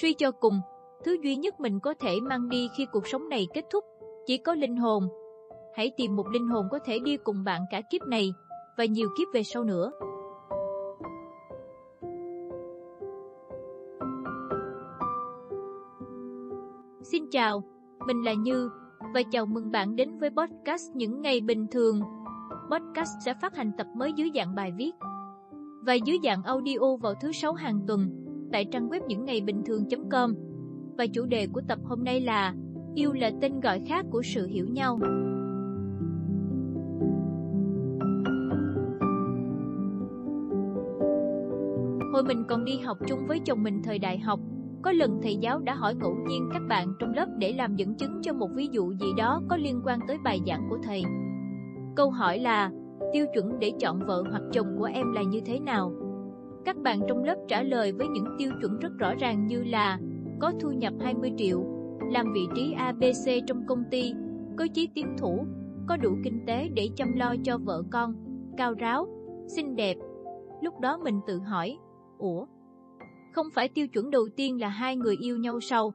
Suy cho cùng, thứ duy nhất mình có thể mang đi khi cuộc sống này kết thúc, chỉ có linh hồn. Hãy tìm một linh hồn có thể đi cùng bạn cả kiếp này, và nhiều kiếp về sau nữa. Xin chào, mình là Như, và chào mừng bạn đến với podcast Những Ngày Bình Thường. Podcast sẽ phát hành tập mới dưới dạng bài viết và dưới dạng audio vào thứ sáu hàng tuần tại trang web những ngày bình thường.com. Và chủ đề của tập hôm nay là Yêu là tên gọi khác của sự hiểu nhau. Hồi mình còn đi học chung với chồng mình thời đại học, có lần thầy giáo đã hỏi ngẫu nhiên các bạn trong lớp để làm dẫn chứng cho một ví dụ gì đó có liên quan tới bài giảng của thầy. Câu hỏi là, tiêu chuẩn để chọn vợ hoặc chồng của em là như thế nào? Các bạn trong lớp trả lời với những tiêu chuẩn rất rõ ràng như là có thu nhập 20 triệu, làm vị trí ABC trong công ty, có chí tiến thủ, có đủ kinh tế để chăm lo cho vợ con, cao ráo, xinh đẹp. Lúc đó mình tự hỏi, ủa, không phải tiêu chuẩn đầu tiên là hai người yêu nhau sau,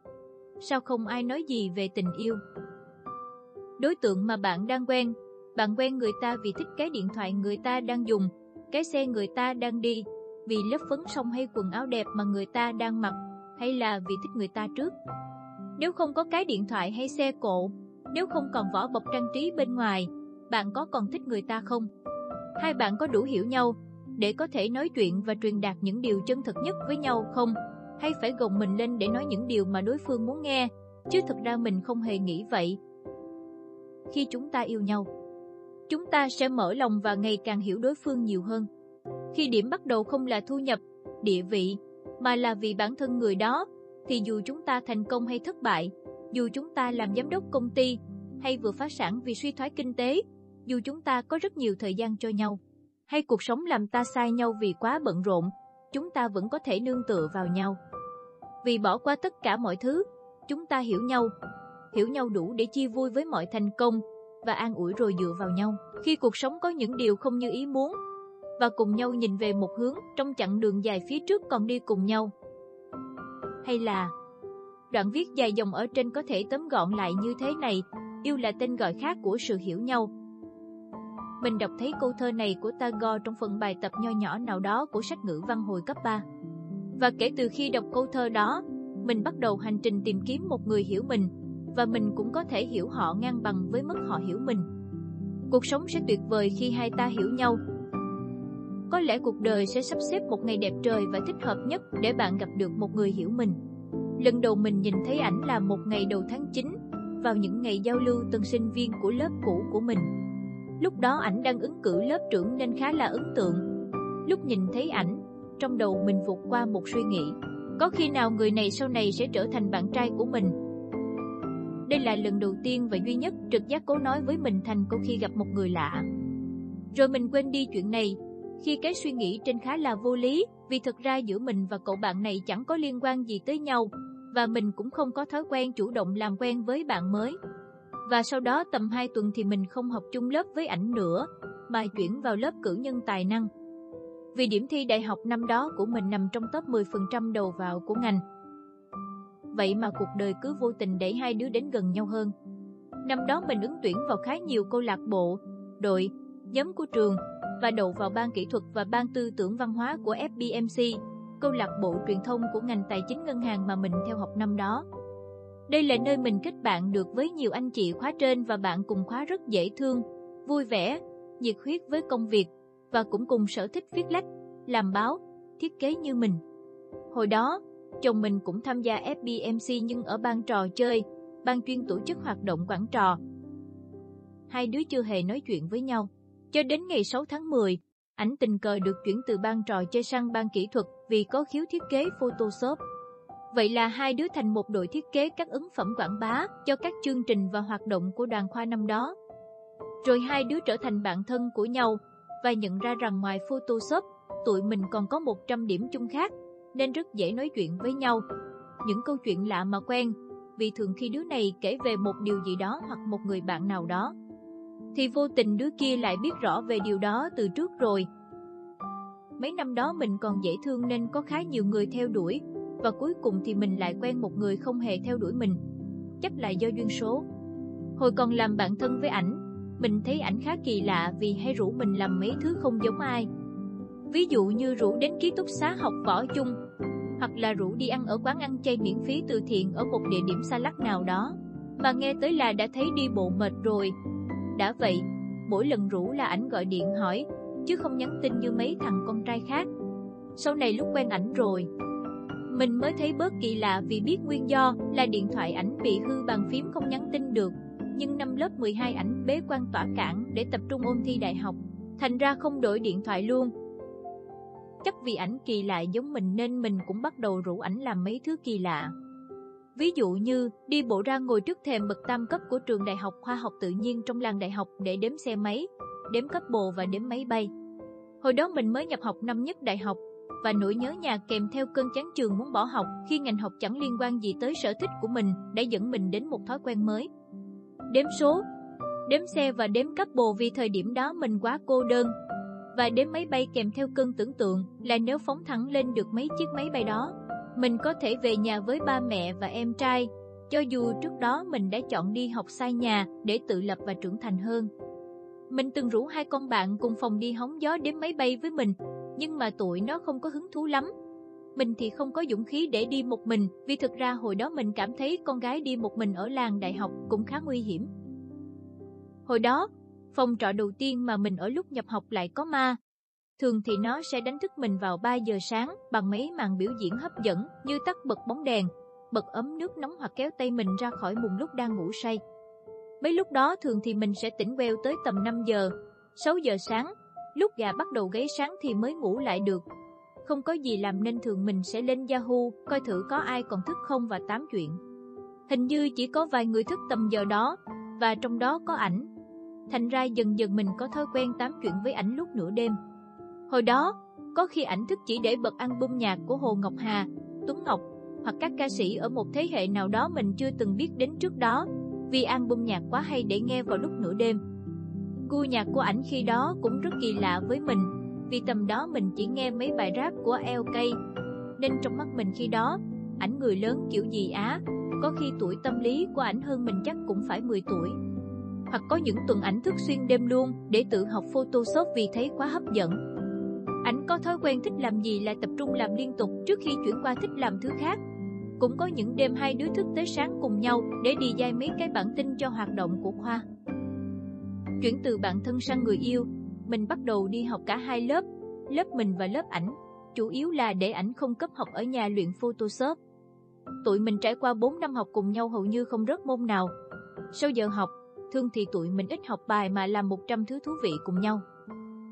sao không ai nói gì về tình yêu? Đối tượng mà bạn đang quen, bạn quen người ta vì thích cái điện thoại người ta đang dùng, cái xe người ta đang đi, vì lớp phấn song hay quần áo đẹp mà người ta đang mặc, hay là vì thích người ta trước. Nếu không có cái điện thoại hay xe cộ, nếu không còn vỏ bọc trang trí bên ngoài, bạn có còn thích người ta không? Hai bạn có đủ hiểu nhau để có thể nói chuyện và truyền đạt những điều chân thật nhất với nhau không? Hay phải gồng mình lên để nói những điều mà đối phương muốn nghe, chứ thực ra mình không hề nghĩ vậy. Khi chúng ta yêu nhau, chúng ta sẽ mở lòng và ngày càng hiểu đối phương nhiều hơn. Khi điểm bắt đầu không là thu nhập, địa vị, mà là vì bản thân người đó, thì dù chúng ta thành công hay thất bại, dù chúng ta làm giám đốc công ty hay vừa phá sản vì suy thoái kinh tế, dù chúng ta có rất nhiều thời gian cho nhau, hay cuộc sống làm ta sai nhau vì quá bận rộn, chúng ta vẫn có thể nương tựa vào nhau. Vì bỏ qua tất cả mọi thứ, chúng ta hiểu nhau, hiểu nhau đủ để chia vui với mọi thành công và an ủi rồi dựa vào nhau. Khi cuộc sống có những điều không như ý muốn, và cùng nhau nhìn về một hướng trong chặng đường dài phía trước còn đi cùng nhau. Hay là Đoạn viết dài dòng ở trên có thể tóm gọn lại như thế này, yêu là tên gọi khác của sự hiểu nhau. Mình đọc thấy câu thơ này của Tagore trong phần bài tập nho nhỏ nào đó của sách ngữ văn hồi cấp 3. Và kể từ khi đọc câu thơ đó, mình bắt đầu hành trình tìm kiếm một người hiểu mình, và mình cũng có thể hiểu họ ngang bằng với mức họ hiểu mình. Cuộc sống sẽ tuyệt vời khi hai ta hiểu nhau, có lẽ cuộc đời sẽ sắp xếp một ngày đẹp trời và thích hợp nhất để bạn gặp được một người hiểu mình. Lần đầu mình nhìn thấy ảnh là một ngày đầu tháng 9, vào những ngày giao lưu tân sinh viên của lớp cũ của mình. Lúc đó ảnh đang ứng cử lớp trưởng nên khá là ấn tượng. Lúc nhìn thấy ảnh, trong đầu mình vụt qua một suy nghĩ, có khi nào người này sau này sẽ trở thành bạn trai của mình. Đây là lần đầu tiên và duy nhất trực giác cố nói với mình thành câu khi gặp một người lạ. Rồi mình quên đi chuyện này, khi cái suy nghĩ trên khá là vô lý, vì thực ra giữa mình và cậu bạn này chẳng có liên quan gì tới nhau, và mình cũng không có thói quen chủ động làm quen với bạn mới. Và sau đó tầm 2 tuần thì mình không học chung lớp với ảnh nữa, mà chuyển vào lớp cử nhân tài năng. Vì điểm thi đại học năm đó của mình nằm trong top 10% đầu vào của ngành. Vậy mà cuộc đời cứ vô tình đẩy hai đứa đến gần nhau hơn. Năm đó mình ứng tuyển vào khá nhiều câu lạc bộ, đội, nhóm của trường, và đậu vào ban kỹ thuật và ban tư tưởng văn hóa của FBMC, câu lạc bộ truyền thông của ngành tài chính ngân hàng mà mình theo học năm đó. Đây là nơi mình kết bạn được với nhiều anh chị khóa trên và bạn cùng khóa rất dễ thương, vui vẻ, nhiệt huyết với công việc và cũng cùng sở thích viết lách, làm báo, thiết kế như mình. Hồi đó, chồng mình cũng tham gia FBMC nhưng ở ban trò chơi, ban chuyên tổ chức hoạt động quảng trò. Hai đứa chưa hề nói chuyện với nhau. Cho đến ngày 6 tháng 10, ảnh tình cờ được chuyển từ ban trò chơi sang ban kỹ thuật vì có khiếu thiết kế Photoshop. Vậy là hai đứa thành một đội thiết kế các ấn phẩm quảng bá cho các chương trình và hoạt động của đoàn khoa năm đó. Rồi hai đứa trở thành bạn thân của nhau và nhận ra rằng ngoài Photoshop, tụi mình còn có 100 điểm chung khác nên rất dễ nói chuyện với nhau. Những câu chuyện lạ mà quen, vì thường khi đứa này kể về một điều gì đó hoặc một người bạn nào đó, thì vô tình đứa kia lại biết rõ về điều đó từ trước rồi. Mấy năm đó mình còn dễ thương nên có khá nhiều người theo đuổi, và cuối cùng thì mình lại quen một người không hề theo đuổi mình. Chắc là do duyên số. Hồi còn làm bạn thân với ảnh, mình thấy ảnh khá kỳ lạ vì hay rủ mình làm mấy thứ không giống ai. Ví dụ như rủ đến ký túc xá học võ chung, hoặc là rủ đi ăn ở quán ăn chay miễn phí từ thiện ở một địa điểm xa lắc nào đó. Mà nghe tới là đã thấy đi bộ mệt rồi. Đã vậy, mỗi lần rủ là ảnh gọi điện hỏi, chứ không nhắn tin như mấy thằng con trai khác. Sau này lúc quen ảnh rồi, mình mới thấy bớt kỳ lạ vì biết nguyên do là điện thoại ảnh bị hư bàn phím không nhắn tin được. Nhưng năm lớp 12 ảnh bế quan tỏa cản để tập trung ôn thi đại học, thành ra không đổi điện thoại luôn. Chắc vì ảnh kỳ lạ giống mình nên mình cũng bắt đầu rủ ảnh làm mấy thứ kỳ lạ. Ví dụ như đi bộ ra ngồi trước thềm bậc tam cấp của trường đại học khoa học tự nhiên trong làng đại học để đếm xe máy, đếm cấp bộ và đếm máy bay. Hồi đó mình mới nhập học năm nhất đại học và nỗi nhớ nhà kèm theo cơn chán trường muốn bỏ học khi ngành học chẳng liên quan gì tới sở thích của mình đã dẫn mình đến một thói quen mới. Đếm số, đếm xe và đếm cấp bồ vì thời điểm đó mình quá cô đơn. Và đếm máy bay kèm theo cơn tưởng tượng là nếu phóng thẳng lên được mấy chiếc máy bay đó, mình có thể về nhà với ba mẹ và em trai, cho dù trước đó mình đã chọn đi học xa nhà để tự lập và trưởng thành hơn. Mình từng rủ hai con bạn cùng phòng đi hóng gió đếm máy bay với mình, nhưng mà tụi nó không có hứng thú lắm. Mình thì không có dũng khí để đi một mình, vì thực ra hồi đó mình cảm thấy con gái đi một mình ở làng đại học cũng khá nguy hiểm. Hồi đó, phòng trọ đầu tiên mà mình ở lúc nhập học lại có ma. Thường thì nó sẽ đánh thức mình vào 3 giờ sáng bằng mấy màn biểu diễn hấp dẫn như tắt bật bóng đèn, bật ấm nước nóng hoặc kéo tay mình ra khỏi mùng lúc đang ngủ say. Mấy lúc đó thường thì mình sẽ tỉnh queo tới tầm 5 giờ, 6 giờ sáng, lúc gà bắt đầu gáy sáng thì mới ngủ lại được. Không có gì làm nên thường mình sẽ lên Yahoo, coi thử có ai còn thức không và tám chuyện. Hình như chỉ có vài người thức tầm giờ đó, và trong đó có ảnh. Thành ra dần dần mình có thói quen tám chuyện với ảnh lúc nửa đêm. Hồi đó, có khi ảnh thức chỉ để bật album nhạc của Hồ Ngọc Hà, Tuấn Ngọc, hoặc các ca sĩ ở một thế hệ nào đó mình chưa từng biết đến trước đó, vì album nhạc quá hay để nghe vào lúc nửa đêm. Gu nhạc của ảnh khi đó cũng rất kỳ lạ với mình, vì tầm đó mình chỉ nghe mấy bài rap của LK, nên trong mắt mình khi đó, ảnh người lớn kiểu gì á, có khi tuổi tâm lý của ảnh hơn mình chắc cũng phải 10 tuổi. Hoặc có những tuần ảnh thức xuyên đêm luôn để tự học Photoshop vì thấy quá hấp dẫn. Ảnh có thói quen thích làm gì là tập trung làm liên tục trước khi chuyển qua thích làm thứ khác. Cũng có những đêm hai đứa thức tới sáng cùng nhau để đi dai mấy cái bản tin cho hoạt động của khoa. Chuyển từ bạn thân sang người yêu, mình bắt đầu đi học cả hai lớp, lớp mình và lớp ảnh, chủ yếu là để ảnh không cấp học ở nhà luyện Photoshop. Tụi mình trải qua 4 năm học cùng nhau hầu như không rớt môn nào. Sau giờ học, thường thì tụi mình ít học bài mà làm 100 thứ thú vị cùng nhau.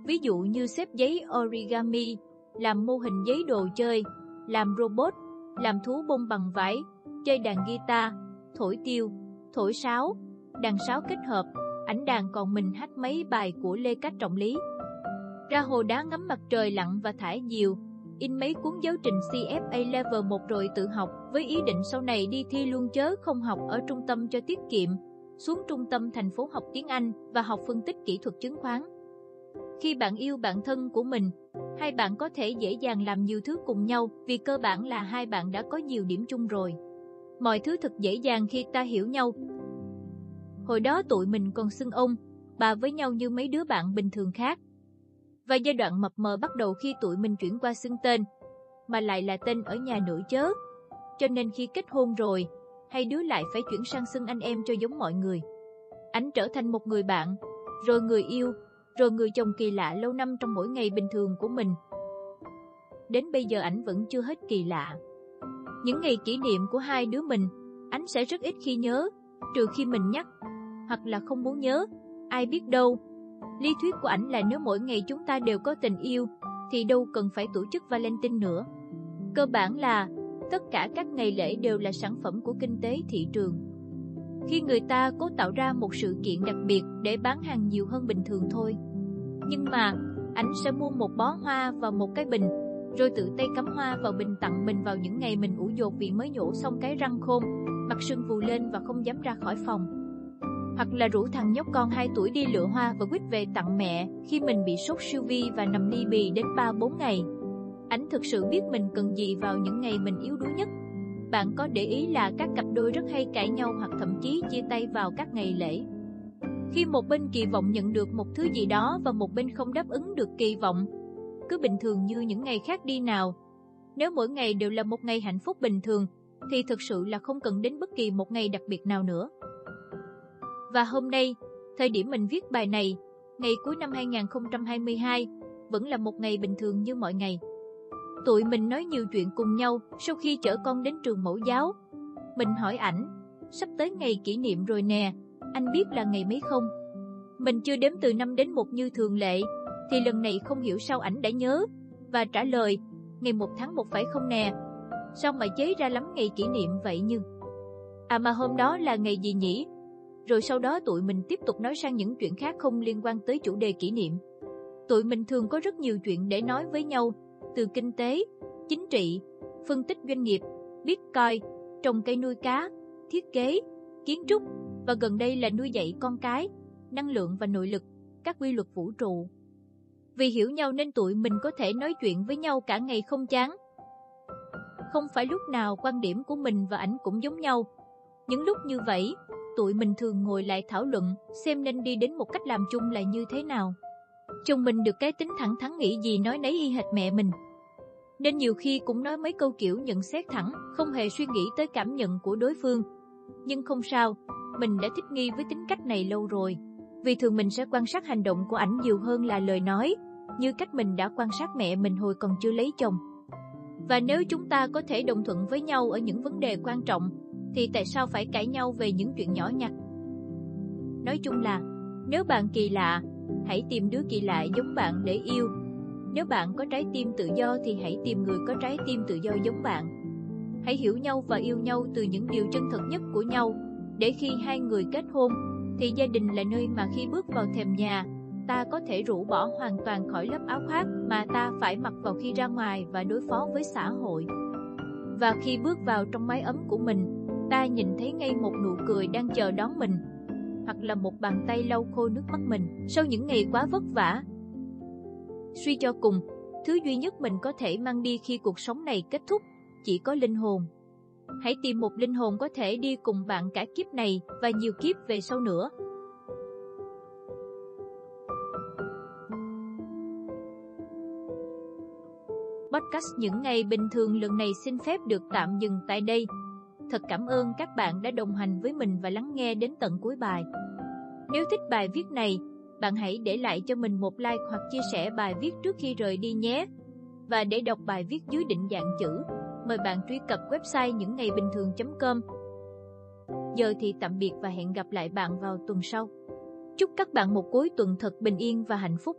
Ví dụ như xếp giấy origami, làm mô hình giấy đồ chơi, làm robot, làm thú bông bằng vải, chơi đàn guitar, thổi tiêu, thổi sáo, đàn sáo kết hợp, ảnh đàn còn mình hát mấy bài của Lê Cách Trọng Lý. Ra hồ đá ngắm mặt trời lặn và thả diều, in mấy cuốn giáo trình CFA Level 1 rồi tự học với ý định sau này đi thi luôn chớ không học ở trung tâm cho tiết kiệm, xuống trung tâm thành phố học tiếng Anh và học phân tích kỹ thuật chứng khoán. Khi bạn yêu bạn thân của mình, hai bạn có thể dễ dàng làm nhiều thứ cùng nhau vì cơ bản là hai bạn đã có nhiều điểm chung rồi. Mọi thứ thật dễ dàng khi ta hiểu nhau, Hồi đó tụi mình còn xưng ông, bà với nhau như mấy đứa bạn bình thường khác. Và giai đoạn mập mờ bắt đầu khi tụi mình chuyển qua xưng tên, mà lại là tên ở nhà nữa chớ. Cho nên khi kết hôn rồi, hai đứa lại phải chuyển sang xưng anh em cho giống mọi người. Anh trở thành một người bạn, rồi người yêu, rồi người chồng kỳ lạ lâu năm trong mỗi ngày bình thường của mình. Đến bây giờ ảnh vẫn chưa hết kỳ lạ. Những ngày kỷ niệm của hai đứa mình, ảnh sẽ rất ít khi nhớ, trừ khi mình nhắc hoặc là không muốn nhớ. Ai biết đâu. Lý thuyết của ảnh là nếu mỗi ngày chúng ta đều có tình yêu, thì đâu cần phải tổ chức Valentine nữa. Cơ bản là, tất cả các ngày lễ đều là sản phẩm của kinh tế thị trường. Khi người ta cố tạo ra một sự kiện đặc biệt để bán hàng nhiều hơn bình thường thôi. Nhưng mà, ảnh sẽ mua một bó hoa và một cái bình, rồi tự tay cắm hoa vào bình tặng mình vào những ngày mình ủ dột vì mới nhổ xong cái răng khôn, mặt sưng vù lên và không dám ra khỏi phòng hoặc là rủ thằng nhóc con 2 tuổi đi lựa hoa và quýt về tặng mẹ khi mình bị sốt siêu vi và nằm ni bì đến 3-4 ngày. Ảnh thực sự biết mình cần gì vào những ngày mình yếu đuối nhất. Bạn có để ý là các cặp đôi rất hay cãi nhau hoặc thậm chí chia tay vào các ngày lễ. Khi một bên kỳ vọng nhận được một thứ gì đó và một bên không đáp ứng được kỳ vọng, cứ bình thường như những ngày khác đi nào. Nếu mỗi ngày đều là một ngày hạnh phúc bình thường, thì thực sự là không cần đến bất kỳ một ngày đặc biệt nào nữa. Và hôm nay, thời điểm mình viết bài này, ngày cuối năm 2022, vẫn là một ngày bình thường như mọi ngày. Tụi mình nói nhiều chuyện cùng nhau sau khi chở con đến trường mẫu giáo. Mình hỏi ảnh, sắp tới ngày kỷ niệm rồi nè, anh biết là ngày mấy không? Mình chưa đếm từ năm đến một như thường lệ, thì lần này không hiểu sao ảnh đã nhớ, và trả lời, ngày một tháng một phải không nè? Sao mà chế ra lắm ngày kỷ niệm vậy như? À mà hôm đó là ngày gì nhỉ? Rồi sau đó tụi mình tiếp tục nói sang những chuyện khác không liên quan tới chủ đề kỷ niệm. Tụi mình thường có rất nhiều chuyện để nói với nhau, từ kinh tế, chính trị, phân tích doanh nghiệp, bitcoin, trồng cây nuôi cá, thiết kế, kiến trúc và gần đây là nuôi dạy con cái, năng lượng và nội lực, các quy luật vũ trụ. Vì hiểu nhau nên tụi mình có thể nói chuyện với nhau cả ngày không chán. Không phải lúc nào quan điểm của mình và ảnh cũng giống nhau. Những lúc như vậy, tụi mình thường ngồi lại thảo luận xem nên đi đến một cách làm chung là như thế nào. Chồng mình được cái tính thẳng thắn nghĩ gì nói nấy y hệt mẹ mình. Nên nhiều khi cũng nói mấy câu kiểu nhận xét thẳng, không hề suy nghĩ tới cảm nhận của đối phương. Nhưng không sao, mình đã thích nghi với tính cách này lâu rồi. Vì thường mình sẽ quan sát hành động của ảnh nhiều hơn là lời nói, như cách mình đã quan sát mẹ mình hồi còn chưa lấy chồng. Và nếu chúng ta có thể đồng thuận với nhau ở những vấn đề quan trọng, thì tại sao phải cãi nhau về những chuyện nhỏ nhặt? Nói chung là, nếu bạn kỳ lạ, hãy tìm đứa kỳ lạ giống bạn để yêu. Nếu bạn có trái tim tự do thì hãy tìm người có trái tim tự do giống bạn. Hãy hiểu nhau và yêu nhau từ những điều chân thật nhất của nhau, để khi hai người kết hôn, thì gia đình là nơi mà khi bước vào thềm nhà, ta có thể rũ bỏ hoàn toàn khỏi lớp áo khoác mà ta phải mặc vào khi ra ngoài và đối phó với xã hội. Và khi bước vào trong mái ấm của mình, ta nhìn thấy ngay một nụ cười đang chờ đón mình, hoặc là một bàn tay lau khô nước mắt mình sau những ngày quá vất vả. Suy cho cùng, thứ duy nhất mình có thể mang đi khi cuộc sống này kết thúc chỉ có linh hồn. Hãy tìm một linh hồn có thể đi cùng bạn cả kiếp này và nhiều kiếp về sau nữa. Podcast những ngày bình thường lần này xin phép được tạm dừng tại đây. Thật cảm ơn các bạn đã đồng hành với mình và lắng nghe đến tận cuối bài. Nếu thích bài viết này, bạn hãy để lại cho mình một like hoặc chia sẻ bài viết trước khi rời đi nhé. Và để đọc bài viết dưới định dạng chữ, mời bạn truy cập website những ngày bình thường.com. Giờ thì tạm biệt và hẹn gặp lại bạn vào tuần sau. Chúc các bạn một cuối tuần thật bình yên và hạnh phúc.